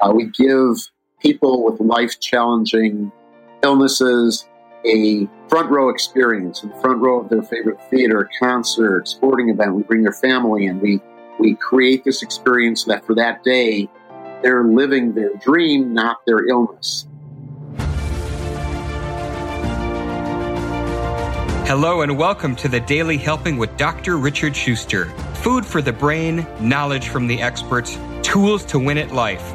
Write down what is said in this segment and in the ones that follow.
Uh, we give people with life challenging illnesses a front row experience in the front row of their favorite theater, concert, sporting event. We bring their family and we we create this experience that for that day they're living their dream, not their illness. Hello and welcome to the Daily Helping with Dr. Richard Schuster. Food for the brain, knowledge from the experts, tools to win at life.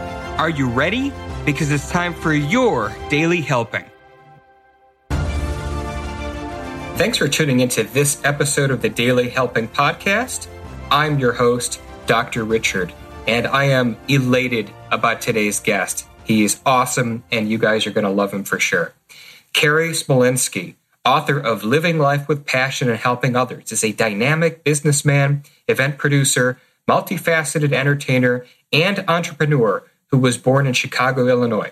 Are you ready? Because it's time for your daily helping. Thanks for tuning into this episode of the Daily Helping Podcast. I'm your host, Dr. Richard, and I am elated about today's guest. He is awesome, and you guys are going to love him for sure. Carey Smolensky, author of Living Life with Passion and Helping Others, is a dynamic businessman, event producer, multifaceted entertainer, and entrepreneur who was born in Chicago, Illinois.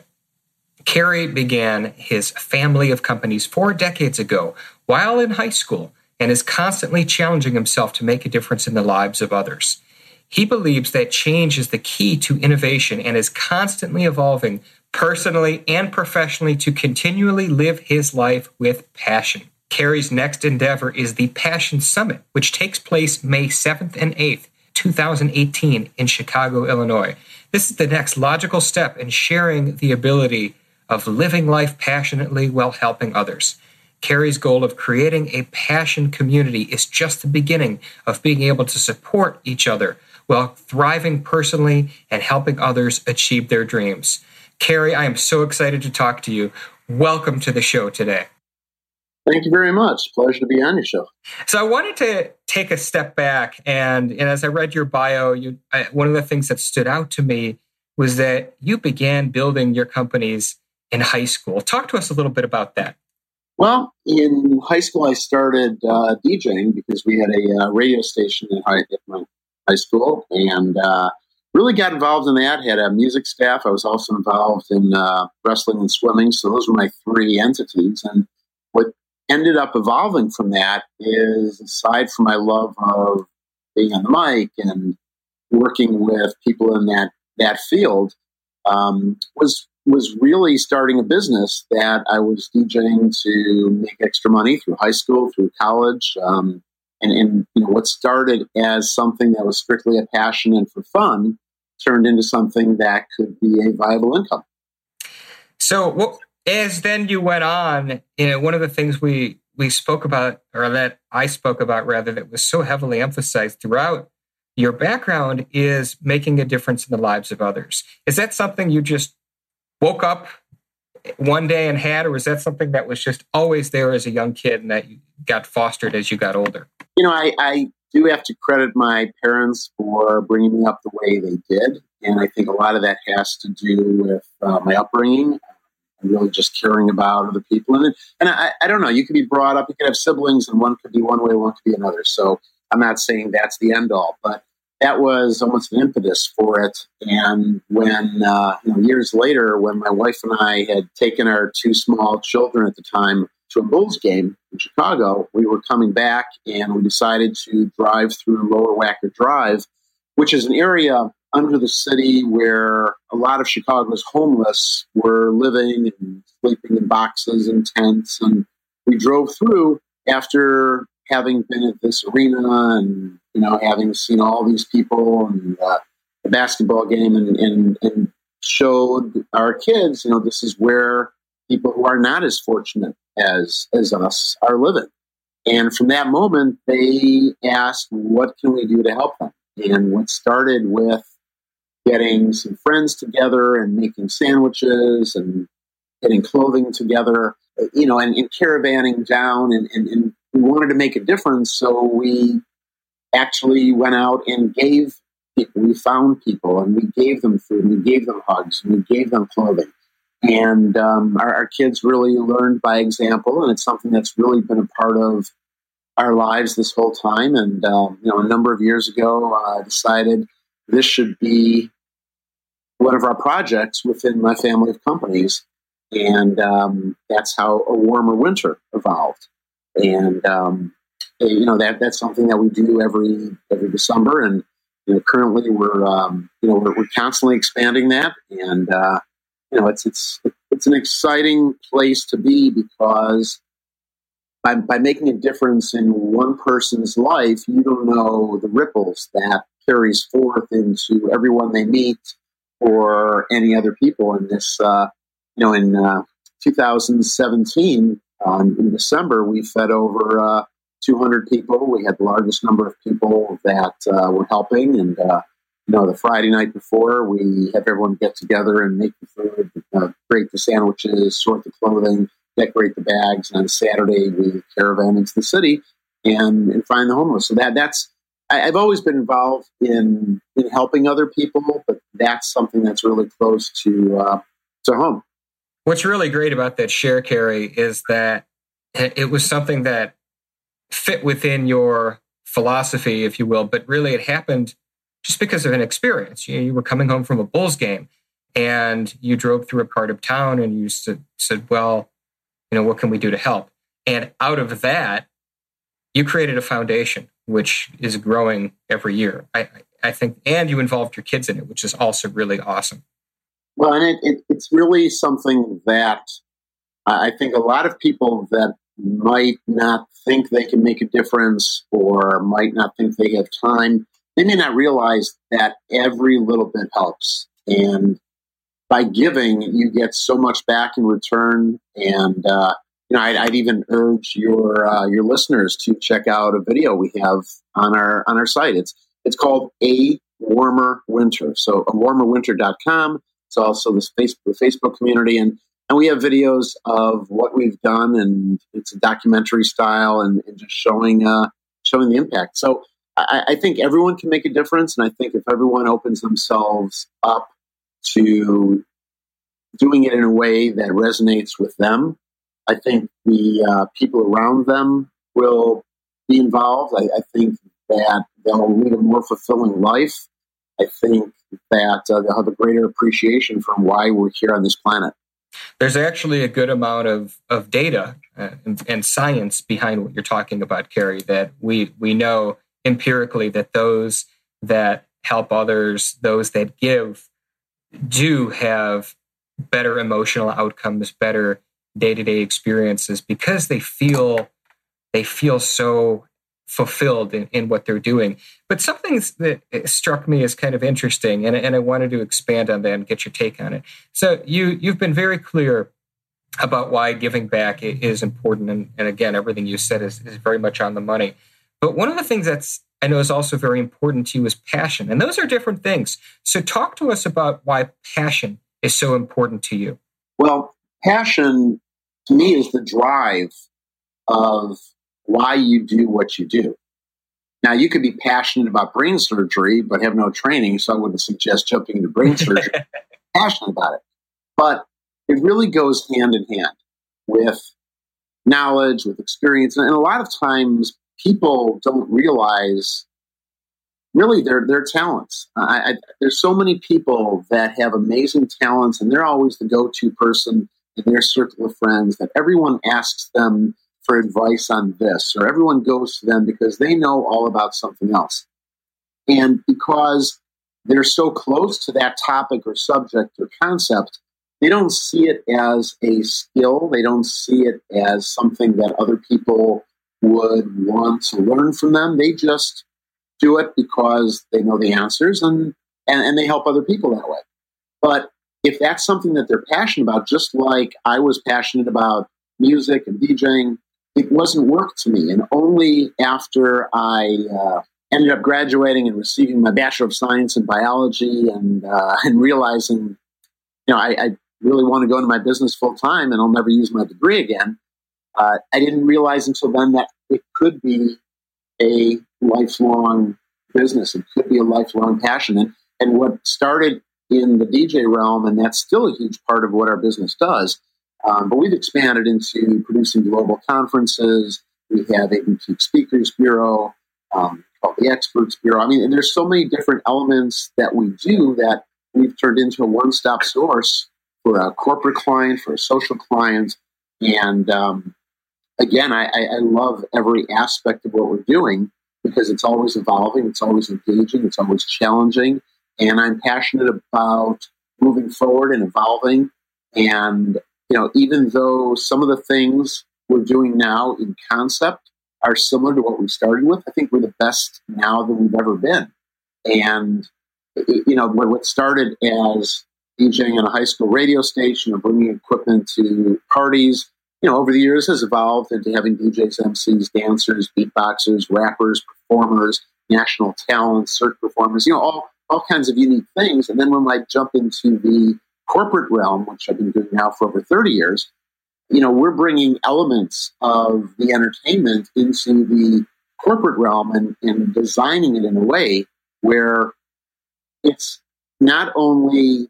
Carey began his family of companies four decades ago while in high school and is constantly challenging himself to make a difference in the lives of others. He believes that change is the key to innovation and is constantly evolving personally and professionally to continually live his life with passion. Carey's next endeavor is the Passion Summit, which takes place May 7th and 8th, 2018, in Chicago, Illinois. This is the next logical step in sharing the ability of living life passionately while helping others. Carey's goal of creating a passion community is just the beginning of being able to support each other while thriving personally and helping others achieve their dreams. Carey, I am so excited to talk to you. Welcome to the show today. Thank you very much. Pleasure to be on your show. So I wanted to take a step back, and, and as I read your bio, you I, one of the things that stood out to me was that you began building your companies in high school. Talk to us a little bit about that. Well, in high school, I started uh, DJing because we had a uh, radio station in high, at my high school and uh, really got involved in that. Had a music staff. I was also involved in uh, wrestling and swimming. So those were my three entities. And what ended up evolving from that is, aside from my love of being on the mic and working with people in that that field, um, was was really starting a business that I was DJing to make extra money through high school, through college. Um, and, and you know what started as something that was strictly a passion and for fun turned into something that could be a viable income. So, well, as then you went on, you know, one of the things we we spoke about, or that I spoke about rather, that was so heavily emphasized throughout your background is making a difference in the lives of others. Is that something you just woke up one day and had, or was that something that was just always there as a young kid and that you got fostered as you got older? You know, I, I do have to credit my parents for bringing me up the way they did. And I think a lot of that has to do with uh, my upbringing and really just caring about other people. And, and I, I don't know, you could be brought up, you could have siblings, and one could be one way, one could be another. So I'm not saying that's the end all, but that was almost an impetus for it. And when, uh, you know, years later, when my wife and I had taken our two small children at the time to a Bulls game in Chicago, we were coming back and we decided to drive through Lower Wacker Drive, which is an area under the city where a lot of Chicago's homeless were living and sleeping in boxes and tents. And we drove through after having been at this arena and you know having seen all these people and uh, the basketball game and, and, and showed our kids you know this is where people who are not as fortunate as as us are living and from that moment they asked what can we do to help them and what started with getting some friends together and making sandwiches and getting clothing together you know and, and caravanning down and, and, and we wanted to make a difference, so we actually went out and gave people, we found people, and we gave them food, and we gave them hugs, and we gave them clothing. And um, our, our, kids really learned by example, and it's something that's really been a part of our lives this whole time. And uh, you know, a number of years ago, I uh, decided this should be one of our projects within my family of companies, and um, that's how a warmer winter evolved. And um, you know that that's something that we do every every December, and you know, currently we're um, you know we're, we're, constantly expanding that, and uh, you know, it's it's it's an exciting place to be because by by making a difference in one person's life, you don't know the ripples that carries forth into everyone they meet or any other people. In this, uh, you know, in uh, 2017, um, in December, we fed over uh, 200 people. We had the largest number of people that uh, were helping, and uh, you know, the Friday night before, we have everyone get together and make the food, uh, create the sandwiches, sort the clothing, decorate the bags, and on Saturday we caravan into the city and, and find the homeless. So that that's I, have always been involved in in helping other people, but that's something that's really close to uh, to home. What's really great about that share Carey is that it was something that fit within your philosophy, if you will, but really it happened just because of an experience. You, know, you were coming home from a Bulls game and you drove through a part of town and you said, said, well, you know, what can we do to help? And out of that, you created a foundation which is growing every year. I, I think, and you involved your kids in it, which is also really awesome. Well, and it, it, it's really something that I think a lot of people that might not think they can make a difference or might not think they have time they may not realize that every little bit helps. And by giving, you get so much back in return. And uh, you know, I'd, I'd, even urge your uh, your listeners to check out a video we have on our on our site. It's it's called A Warmer Winter. So a warmerwinter.com. It's also the Facebook, the Facebook community, and and we have videos of what we've done, and it's a documentary style, and, and just showing uh, showing the impact. So I, I think everyone can make a difference. And I think if everyone opens themselves up to doing it in a way that resonates with them, I think the uh, people around them will be involved. I, I, think that they'll lead a more fulfilling life. I think that uh, they'll have a greater appreciation for why we're here on this planet. There's actually a good amount of, of data uh, and, and, science behind what you're talking about, Carey, that we, we know empirically that those that help others, those that give, do have better emotional outcomes, better day-to-day experiences because they feel they feel so fulfilled in, in what they're doing. But something that eh, struck me as kind of interesting, and, and I wanted to expand on that and get your take on it. So you you've been very clear about why giving back is important, and, and again, everything you said is, is very much on the money. But one of the things that's I know is also very important to you is passion. And those are different things. So talk to us about why passion is so important to you. Well, passion to me is the drive of why you do what you do. Now, you could be passionate about brain surgery, but have no training, so I wouldn't suggest jumping into brain surgery. passionate about it. But it really goes hand in hand with knowledge, with experience. And a lot of times people don't realize really their their talents. I, I, there's so many people that have amazing talents, and they're always the go-to person in their circle of friends. That everyone asks them for advice on this, or everyone goes to them because they know all about something else. And because they're so close to that topic or subject or concept, they don't see it as a skill. They don't see it as something that other people would want to learn from them. They just do it because they know the answers and, and, and they help other people that way. But if that's something that they're passionate about, just like I was passionate about music and DJing, it wasn't work to me. And only after I uh, ended up graduating and receiving my Bachelor of Science in Biology and, uh, and realizing, you know, I, I really want to go into my business full time and I'll never use my degree again, uh, I didn't realize until then that it could be a lifelong business. It could be a lifelong passion. And, and what started in the DJ realm, and that's still a huge part of what our business does, um, but we've expanded into producing global conferences. We have a boutique speakers bureau um, called the Experts Bureau. I mean, and there's so many different elements that we do that we've turned into a one-stop source for a corporate client, for a social client, and um, again, I, I love every aspect of what we're doing because it's always evolving, it's always engaging, it's always challenging, and I'm passionate about moving forward and evolving. And you know, even though some of the things we're doing now in concept are similar to what we started with, I think we're the best now that we've ever been. And you know, what started as DJing on a high school radio station or bringing equipment to parties, you know, over the years has evolved into having DJs, MCs, dancers, beatboxers, rappers, performers, national talents, cirque performers, you know, all, all kinds of unique things. And then when I jump into the corporate realm, which I've been doing now for over 30 years, you know, we're bringing elements of the entertainment into the corporate realm and, and designing it in a way where it's not only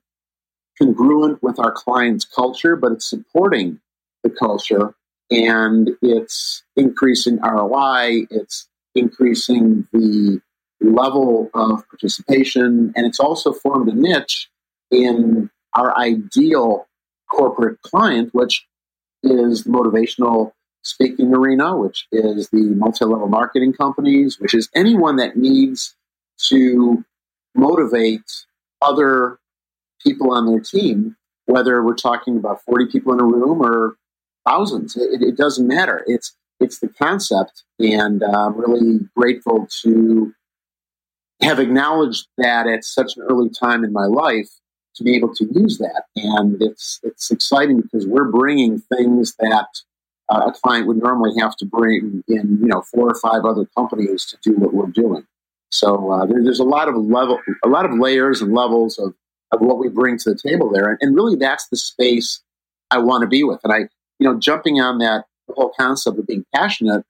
congruent with our client's culture, but it's supporting the culture and it's increasing ROI, it's increasing the level of participation, and it's also formed a niche in our ideal corporate client, which is the motivational speaking arena, which is the multi level marketing companies, which is anyone that needs to motivate other people on their team, whether we're talking about 40 people in a room or thousands. It, it doesn't matter. It's it's the concept, and uh, I'm really grateful to have acknowledged that at such an early time in my life to be able to use that. And it's it's exciting because we're bringing things that uh, a client would normally have to bring in, you know, four or five other companies to do what we're doing. So uh, there, there's a lot of level, a lot of layers and levels of, of what we bring to the table there, and, and really that's the space I want to be with. And I, you know, jumping on that whole concept of being passionate,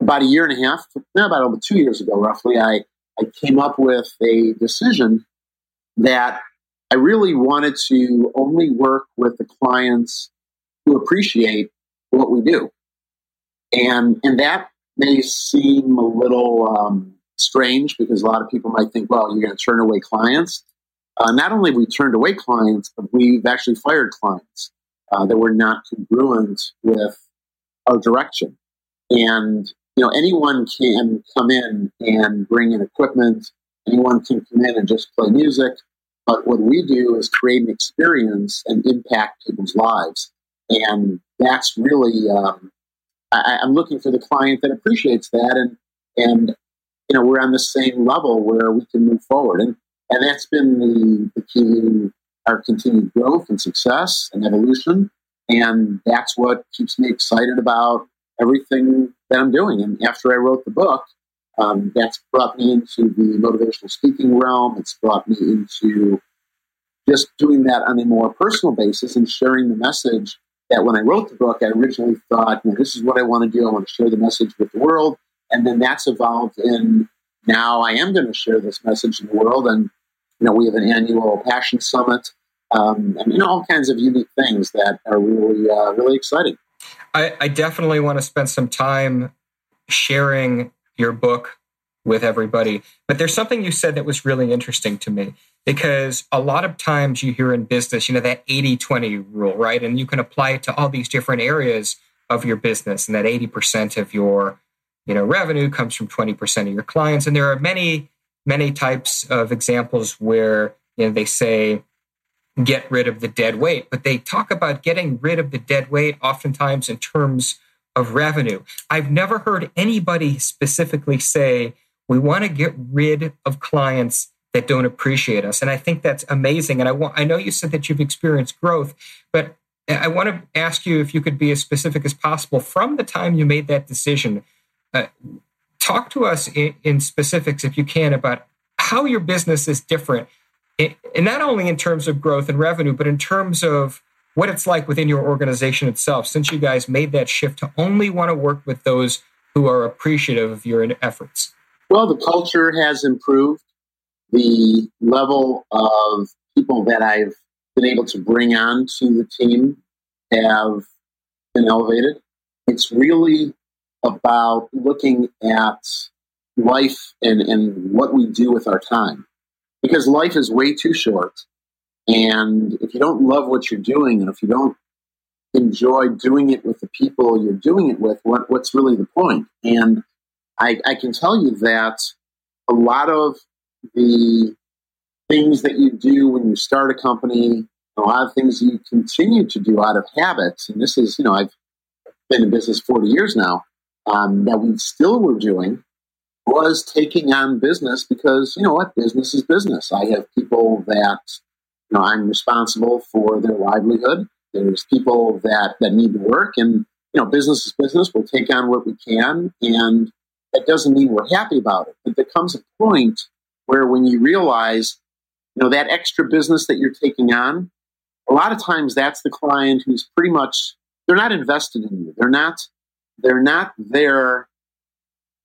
about a year and a half, no, about over two years ago, roughly, I, I came up with a decision that I really wanted to only work with the clients who appreciate what we do. And, and that may seem a little um, strange because a lot of people might think, well, you're going to turn away clients. Uh, not only have we turned away clients, but we've actually fired clients uh, that were not congruent with our direction. And you know, anyone can come in and bring in equipment. Anyone can come in and just play music. But what we do is create an experience and impact people's lives. And that's really, um, I, am looking for the client that appreciates that. And, and, you know, we're on the same level where we can move forward. And, and that's been the, the key to our continued growth and success and evolution. And that's what keeps me excited about everything that I'm doing. And after I wrote the book, um, that's brought me into the motivational speaking realm. It's brought me into just doing that on a more personal basis and sharing the message that when I wrote the book, I originally thought, you know, this is what I want to do. I want to share the message with the world. And then that's evolved in now I am going to share this message in the world. And, you know, we have an annual passion summit um, all kinds of unique things that are really, uh, really exciting. I, I definitely want to spend some time sharing your book with everybody. But there's something you said that was really interesting to me because a lot of times you hear in business, you know, that 80 20 rule, right? And you can apply it to all these different areas of your business, and that 80% of your you know revenue comes from 20% of your clients and there are many many types of examples where you know they say get rid of the dead weight but they talk about getting rid of the dead weight oftentimes in terms of revenue. I've never heard anybody specifically say we want to get rid of clients that don't appreciate us. And i think that's amazing. And i want i know you said that you've experienced growth but i want to ask you if you could be as specific as possible. From the time you made that decision uh, talk to us in, in, specifics, if you can, about how your business is different, and not only in terms of growth and revenue, but in terms of what it's like within your organization itself. Since you guys made that shift to only want to work with those who are appreciative of your efforts. Well, the culture has improved. The level of people that I've been able to bring on to the team have been elevated. It's really about looking at life and, and what we do with our time. Because life is way too short. And if you don't love what you're doing, and if you don't enjoy doing it with the people you're doing it with, what, what's really the point? And I, I can tell you that a lot of the things that you do when you start a company, a lot of things you continue to do out of habits, and this is, you know, I've been in business 40 years now, um, that we still were doing was taking on business because, you know what, business is business. I have people that, you know, I'm responsible for their livelihood. There's people that, that need to work and, you know, business is business. We'll take on what we can. And that doesn't mean we're happy about it. But there comes a point where when you realize, you know, that extra business that you're taking on, a lot of times that's the client who's pretty much they're not invested in you. They're not they're not there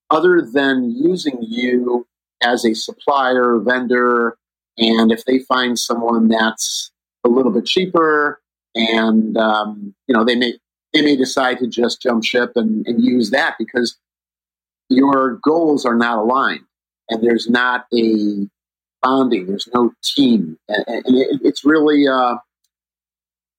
other than using you as a supplier, vendor, and if they find someone that's a little bit cheaper, and um, you know they may they may decide to just jump ship and, and use that because your goals are not aligned, and there's not a bonding. There's no team, and, it, it's really uh,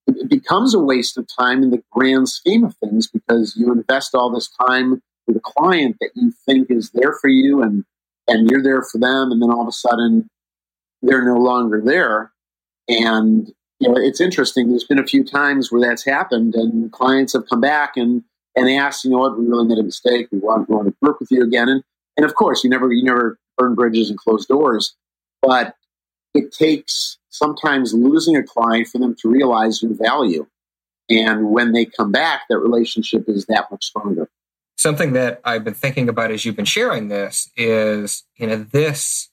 it becomes a waste of time in the grand scheme of things because you invest all this time with a client that you think is there for you and and you're there for them and then all of a sudden they're no longer there and you know it's interesting there's been a few times where that's happened and clients have come back and and asked you know what we really made a mistake we want, we want to work with you again and and of course you never you never burn bridges and close doors but it takes sometimes losing a client for them to realize your value. And when they come back, that relationship is that much stronger. Something that I've been thinking about as you've been sharing this is, you know, this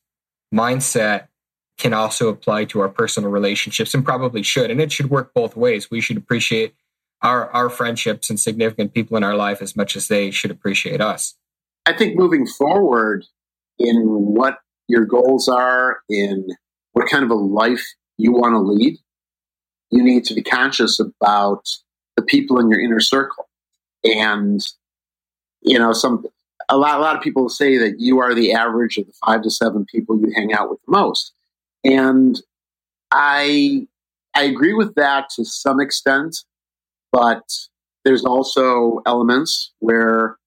mindset can also apply to our personal relationships and probably should. And it should work both ways. We should appreciate our, our friendships and significant people in our life as much as they should appreciate us. I think moving forward in what your goals are, in what kind of a life you want to lead, you need to be conscious about the people in your inner circle. And, you know, some, a lot, a lot of people say that you are the average of the five to seven people you hang out with the most. And I, I agree with that to some extent, but there's also elements where,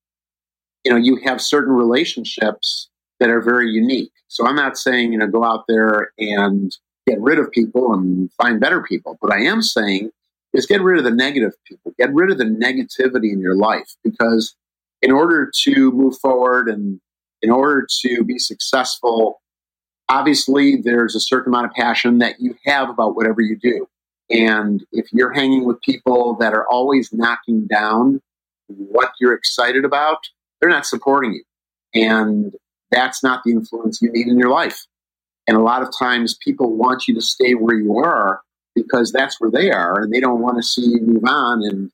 you know, you have certain relationships that are very unique. So I'm not saying, you know, go out there and get rid of people and find better people. but I am saying is get rid of the negative people, get rid of the negativity in your life because in order to move forward and in order to be successful, obviously there's a certain amount of passion that you have about whatever you do. And if you're hanging with people that are always knocking down what you're excited about, they're not supporting you. And that's not the influence you need in your life. And a lot of times people want you to stay where you are because that's where they are and they don't want to see you move on. And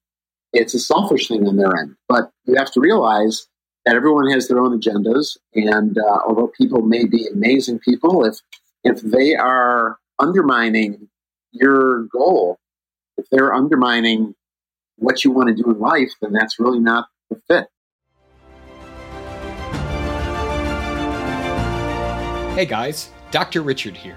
it's a selfish thing on their end. But you have to realize that everyone has their own agendas. And uh, although people may be amazing people, if, if they are undermining your goal, if they're undermining what you want to do in life, then that's really not the fit. Hey guys, Dr. Richard here.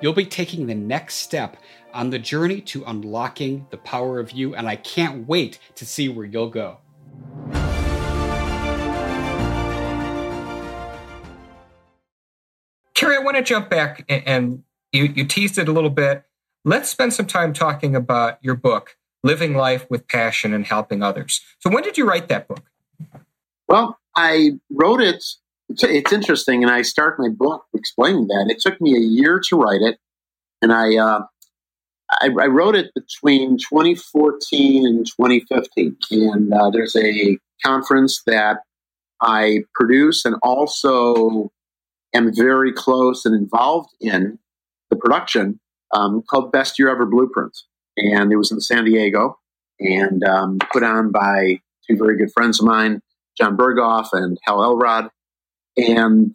You'll be taking the next step on the journey to unlocking the power of you, and I can't wait to see where you'll go. Carey, I want to jump back and, you, you teased it a little bit. Let's spend some time talking about your book, Living Life with Passion and Helping Others. So, when did you write that book? Well, I wrote it It's, interesting, and I start my book explaining that. It took me a year to write it, and I, uh, I, I, wrote it between 2014 and 2015. And uh, there's a conference that I produce and also am very close and involved in the production um, called Best Year Ever Blueprints. And it was in San Diego and um, put on by two very good friends of mine, Jon Berghoff and Hal Elrod. And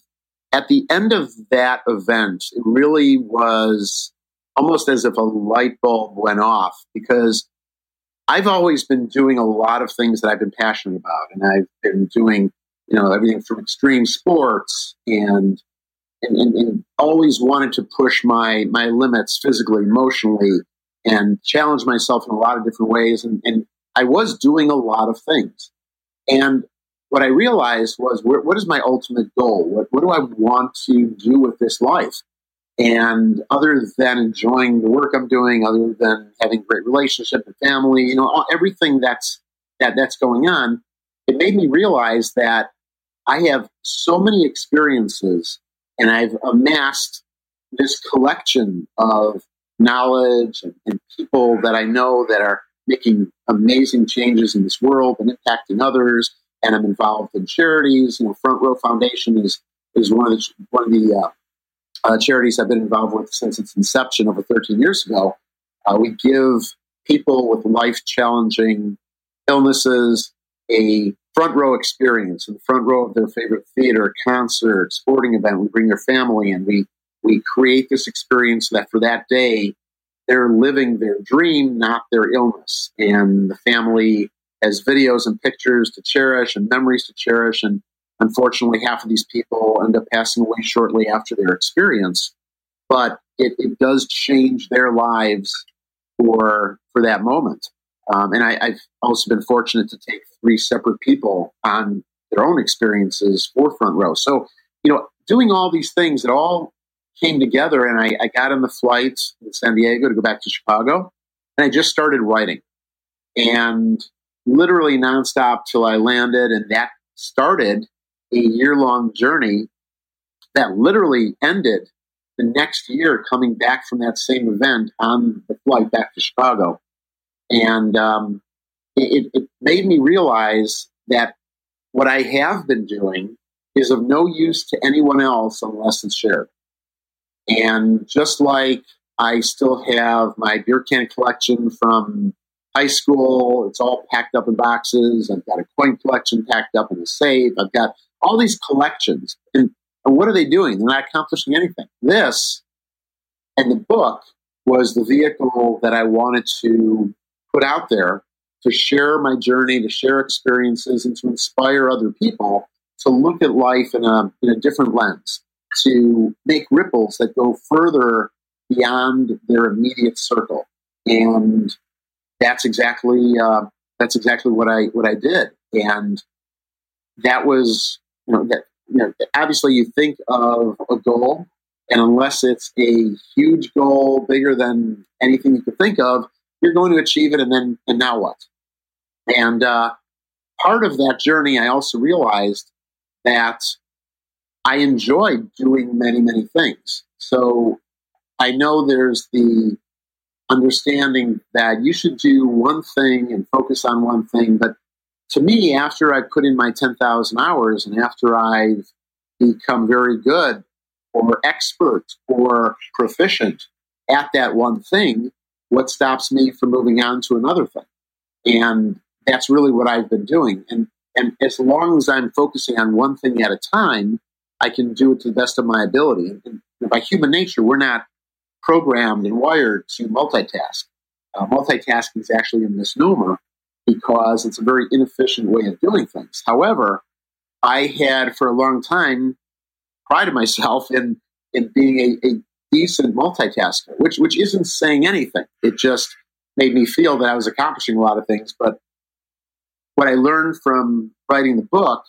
at the end of that event, it really was almost as if a light bulb went off because I've always been doing a lot of things that I've been passionate about. And I've been doing, you know, everything from extreme sports and and, and, and always wanted to push my my limits physically, emotionally, and challenge myself in a lot of different ways. And, and I was doing a lot of things. And what I realized was, what, is my ultimate goal? What, what do I want to do with this life? And other than enjoying the work I'm doing, other than having great relationship and family, you know, everything that's that that's going on, it made me realize that I have so many experiences and I've amassed this collection of knowledge and, and people that I know that are making amazing changes in this world and impacting others. And I'm involved in charities. You know, Front Row Foundation is is one of the one of the uh, uh, charities I've been involved with since its inception over 13 years ago. Uh, we give people with life challenging illnesses a front row experience in the front row of their favorite theater, concert, sporting event. We bring their family and we we create this experience that for that day they're living their dream, not their illness. And the family has videos and pictures to cherish and memories to cherish. And unfortunately, half of these people end up passing away shortly after their experience. But it, it does change their lives for for that moment. Um, and I, have also been fortunate to take three separate people on their own experiences for front row. So, you know, doing all these things, it all came together and I, I got on the flight in San Diego to go back to Chicago and I just started writing and literally nonstop till I landed. And that started a year long journey that literally ended the next year coming back from that same event on the flight back to Chicago. And um, it, it made me realize that what I have been doing is of no use to anyone else unless it's shared. And just like I still have my beer can collection from high school, it's all packed up in boxes. I've got a coin collection packed up in a safe. I've got all these collections. And, and what are they doing? They're not accomplishing anything. This and the book was the vehicle that I wanted to put out there to share my journey, to share experiences, and to inspire other people to look at life in a, in a different lens, to make ripples that go further beyond their immediate circle. And that's exactly uh, that's exactly what I what I did. And that was you know that you know obviously you think of a goal, and unless it's a huge goal, bigger than anything you could think of, you're going to achieve it, and then and now what? And uh, part of that journey, I also realized that I enjoyed doing many many things. So I know there's the understanding that you should do one thing and focus on one thing, but to me, after I put in my 10,000 hours and after I've become very good or expert or proficient at that one thing, what stops me from moving on to another thing? And that's really what I've been doing. And and as long as I'm focusing on one thing at a time, I can do it to the best of my ability. And, by human nature, we're not programmed and wired to multitask. Uh, multitasking is actually a misnomer because it's a very inefficient way of doing things. However, I had for a long time prided myself in in being a, a decent multitasker, which which isn't saying anything. It just made me feel that I was accomplishing a lot of things. But what I learned from writing the book,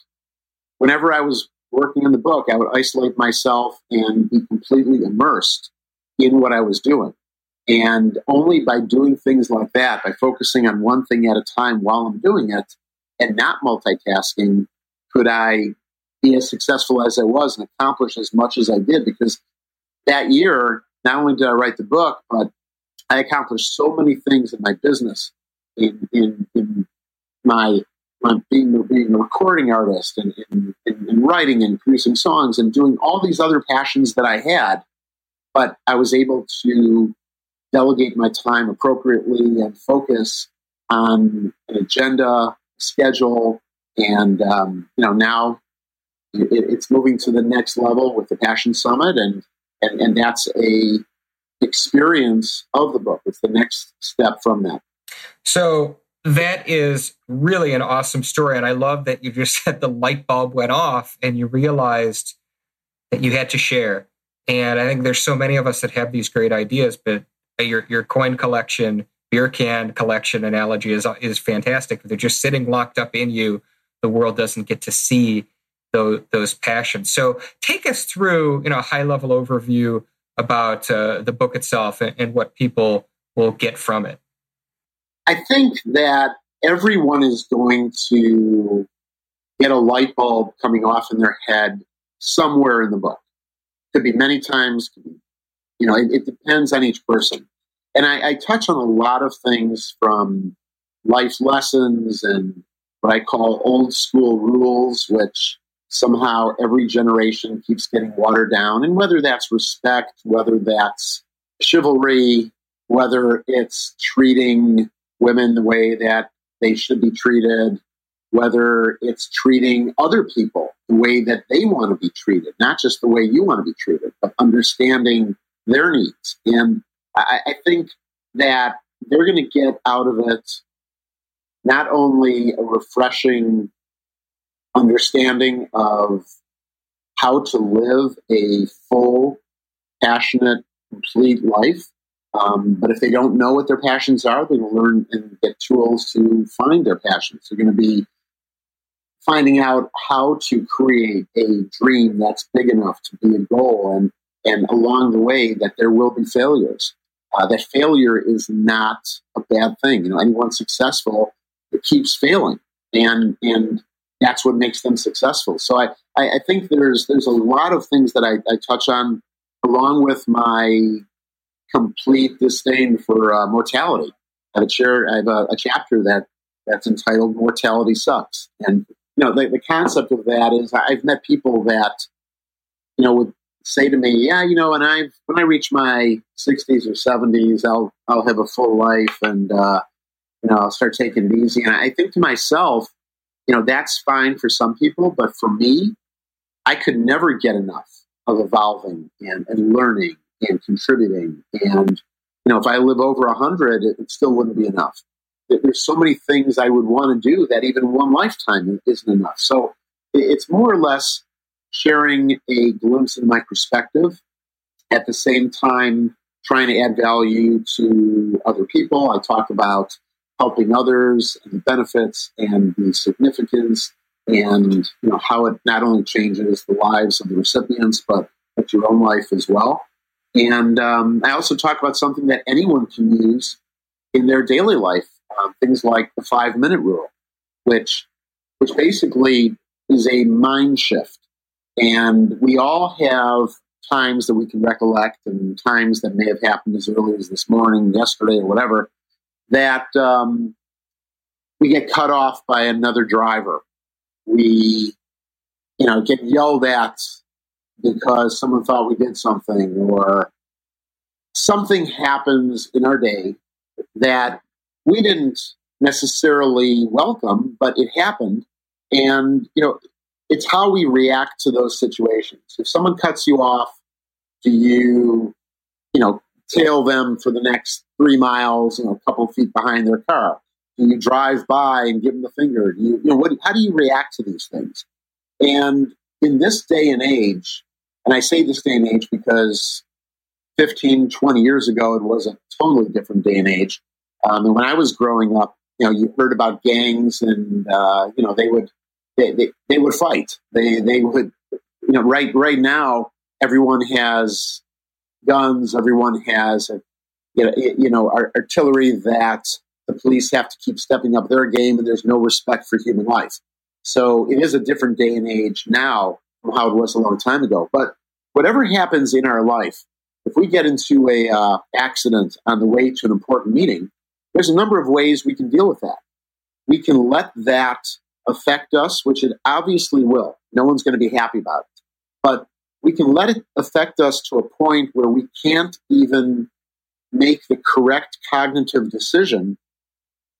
whenever I was working on the book, I would isolate myself and be completely immersed in what I was doing. And only by doing things like that, by focusing on one thing at a time while I'm doing it and not multitasking, could I be as successful as I was and accomplish as much as I did because that year, not only did I write the book, but I accomplished so many things in my business, in in, in my my being being a recording artist and in, in, in writing and producing songs and doing all these other passions that I had, but I was able to delegate my time appropriately and focus on an agenda, schedule, and um, you know now it, it's moving to the next level with the Passion Summit, and and, and that's a experience of the book. It's the next step from that. So that is really an awesome story. And I love that you just said the light bulb went off and you realized that you had to share. And I think there's so many of us that have these great ideas, but your, your coin collection, beer can collection analogy is, is fantastic. They're just sitting locked up in you. The world doesn't get to see those, those passions. So take us through, you know, a high level overview about uh, the book itself and, and what people will get from it. I think that everyone is going to get a light bulb coming off in their head somewhere in the book. Could be many times, you know, it, it, depends on each person. And I, I touch on a lot of things from life lessons and what I call old school rules, which somehow every generation keeps getting watered down. And whether that's respect, whether that's chivalry, whether it's treating women the way that they should be treated, whether it's treating other people the way that they want to be treated, not just the way you want to be treated, but understanding their needs. And I, I think that they're going to get out of it not only a refreshing understanding of how to live a full, passionate, complete life, um, but if they don't know what their passions are, they will learn and get tools to find their passions. They're going to be finding out how to create a dream that's big enough to be a goal, and and along the way that there will be failures. Uh, that failure is not a bad thing. You know, anyone successful it keeps failing, and and that's what makes them successful. So I, I, I think there's there's a lot of things that I, I touch on along with my complete disdain for uh, mortality. I have, a, chair, I have a, a, chapter that that's entitled "Mortality Sucks," and you know the, the concept of that is I've met people that you know would say to me, "Yeah, you know, when I've, when I reach my sixties or seventies, I'll I'll have a full life and uh, you know I'll start taking it easy." And I think to myself, you know, that's fine for some people, but for me, I could never get enough of evolving and, and learning and contributing. And, you know, if I live over a hundred, it, it still wouldn't be enough. There's so many things I would want to do that even one lifetime isn't enough. So it's more or less sharing a glimpse in my perspective at the same time trying to add value to other people. I talk about helping others and the benefits and the significance and you know how it not only changes the lives of the recipients but but your own life as well. And um, I also talk about something that anyone can use in their daily life, uh, things like the five minute rule, which which basically is a mind shift. And we all have times that we can recollect and times that may have happened as early as this morning, yesterday, or whatever, that um, we get cut off by another driver. We, you know, get yelled at because someone thought we did something or something happens in our day that we didn't necessarily welcome, but it happened. And, you know, it's how we react to those situations. If someone cuts you off, do you, you know, tail them for the next three miles, you know, a couple feet behind their car? Do you drive by and give them the finger? Do you, you know, what, how do you react to these things? And in this day and age, and I say this day and age because 15, 20 years ago, it was a totally different day and age. Um, and when I was growing up, you know, you heard about gangs and, uh, you know, they would, they, they, they would fight. They, they would, you know, right, right now, everyone has guns. Everyone has, a, you know, you know, artillery that the police have to keep stepping up their game and there's no respect for human life. So it is a different day and age now from how it was a long time ago. But whatever happens in our life, if we get into a uh, accident on the way to an important meeting, there's a number of ways we can deal with that. We can let that affect us, which it obviously will. No one's going to be happy about it. But we can let it affect us to a point where we can't even make the correct cognitive decision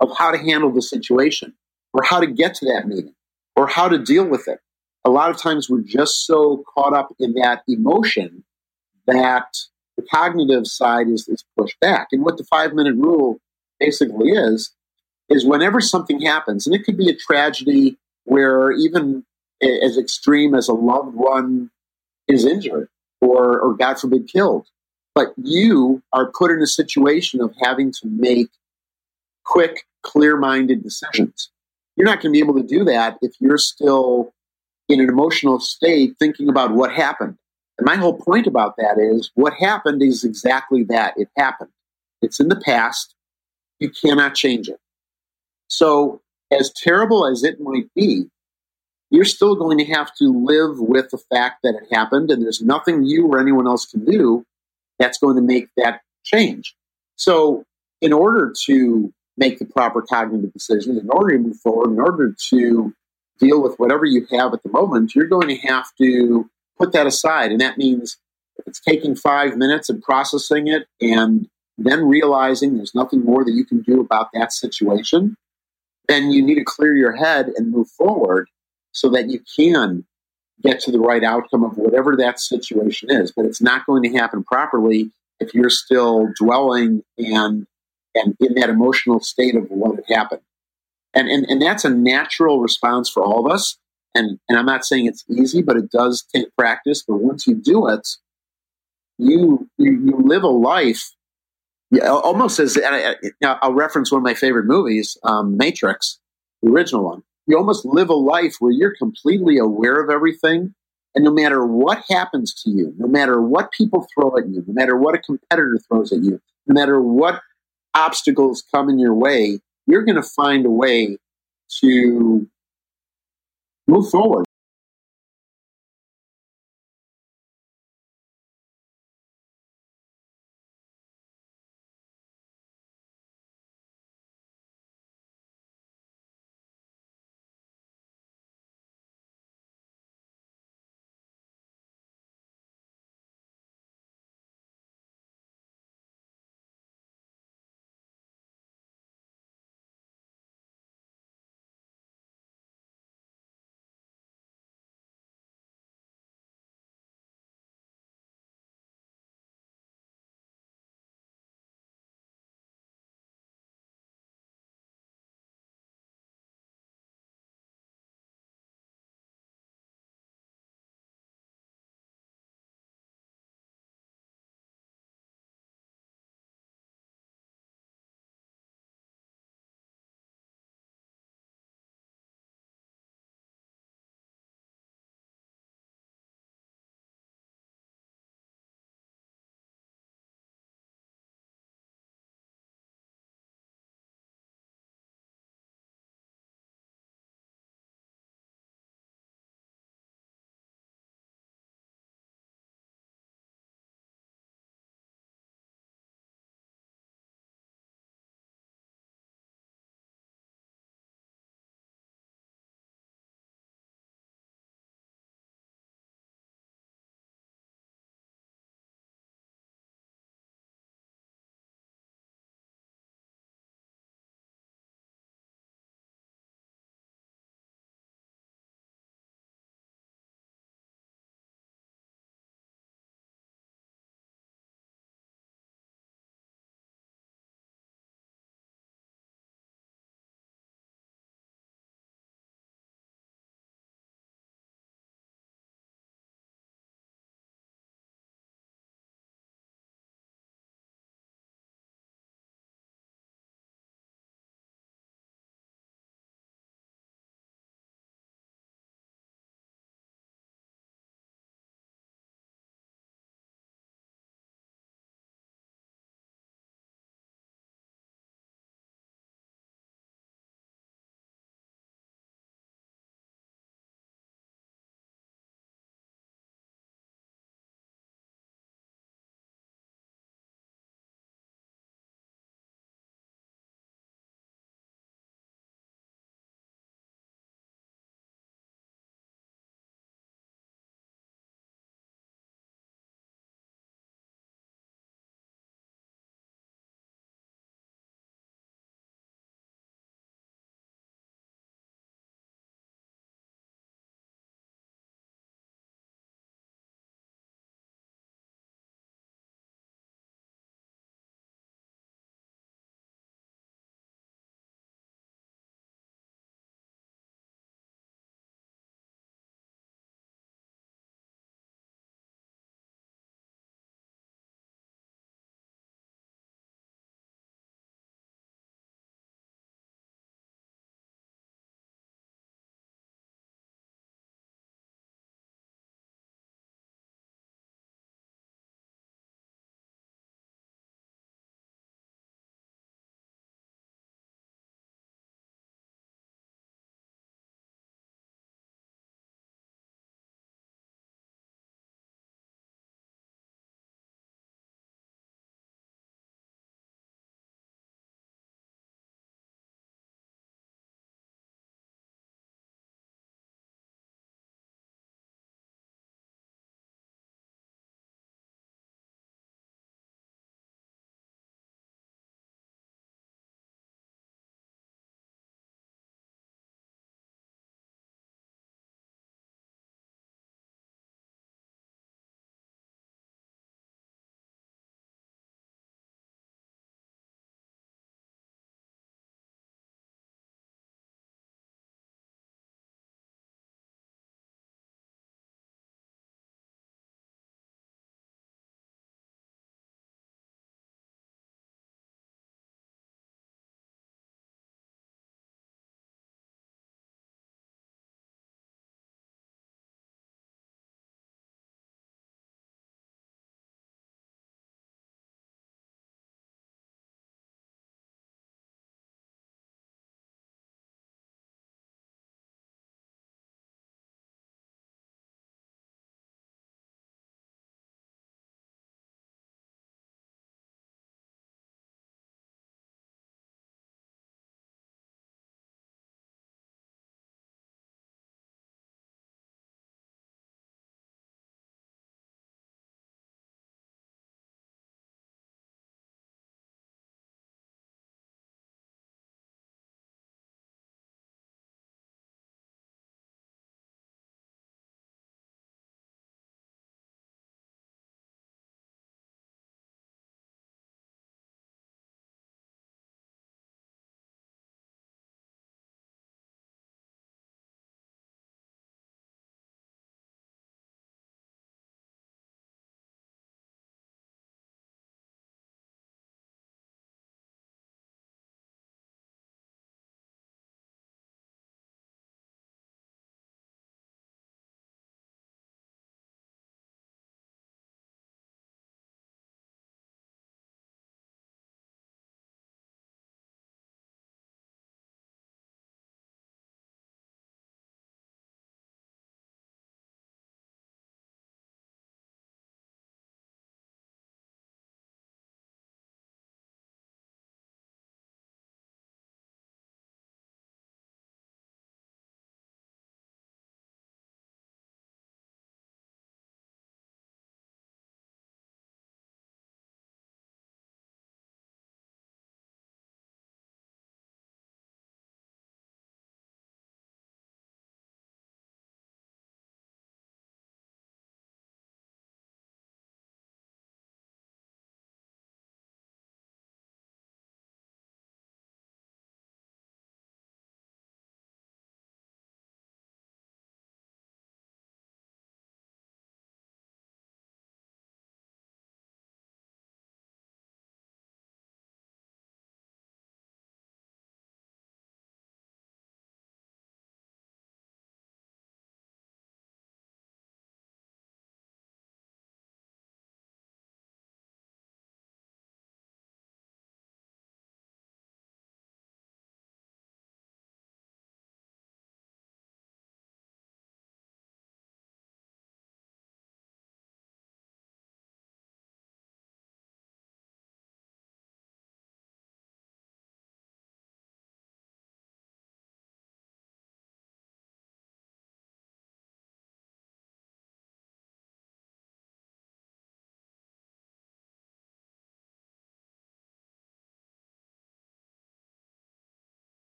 of how to handle the situation or how to get to that meeting or how to deal with it. A lot of times we're just so caught up in that emotion that the cognitive side is, is pushed back. And what the five minute rule basically is, is whenever something happens, and it could be a tragedy where even as extreme as a loved one is injured or, or God forbid, killed, but you are put in a situation of having to make quick, clear minded decisions. You're not going to be able to do that if you're still in an emotional state thinking about what happened. And my whole point about that is what happened is exactly that. It happened. It's in the past. You cannot change it. So, as terrible as it might be, you're still going to have to live with the fact that it happened, and there's nothing you or anyone else can do that's going to make that change. So, in order to make the proper cognitive decisions, in order to move forward, in order to deal with whatever you have at the moment, you're going to have to put that aside. And that means if it's taking five minutes and processing it and then realizing there's nothing more that you can do about that situation, then you need to clear your head and move forward so that you can get to the right outcome of whatever that situation is. But it's not going to happen properly if you're still dwelling and and in that emotional state of what had happened. And, and, and that's a natural response for all of us. And, and I'm not saying it's easy, but it does take practice. But once you do it, you, you, you live a life yeah, almost as I, will reference one of my favorite movies, um, Matrix, the original one. You almost live a life where you're completely aware of everything. And no matter what happens to you, no matter what people throw at you, no matter what a competitor throws at you, no matter what obstacles come in your way, you're going to find a way to move forward.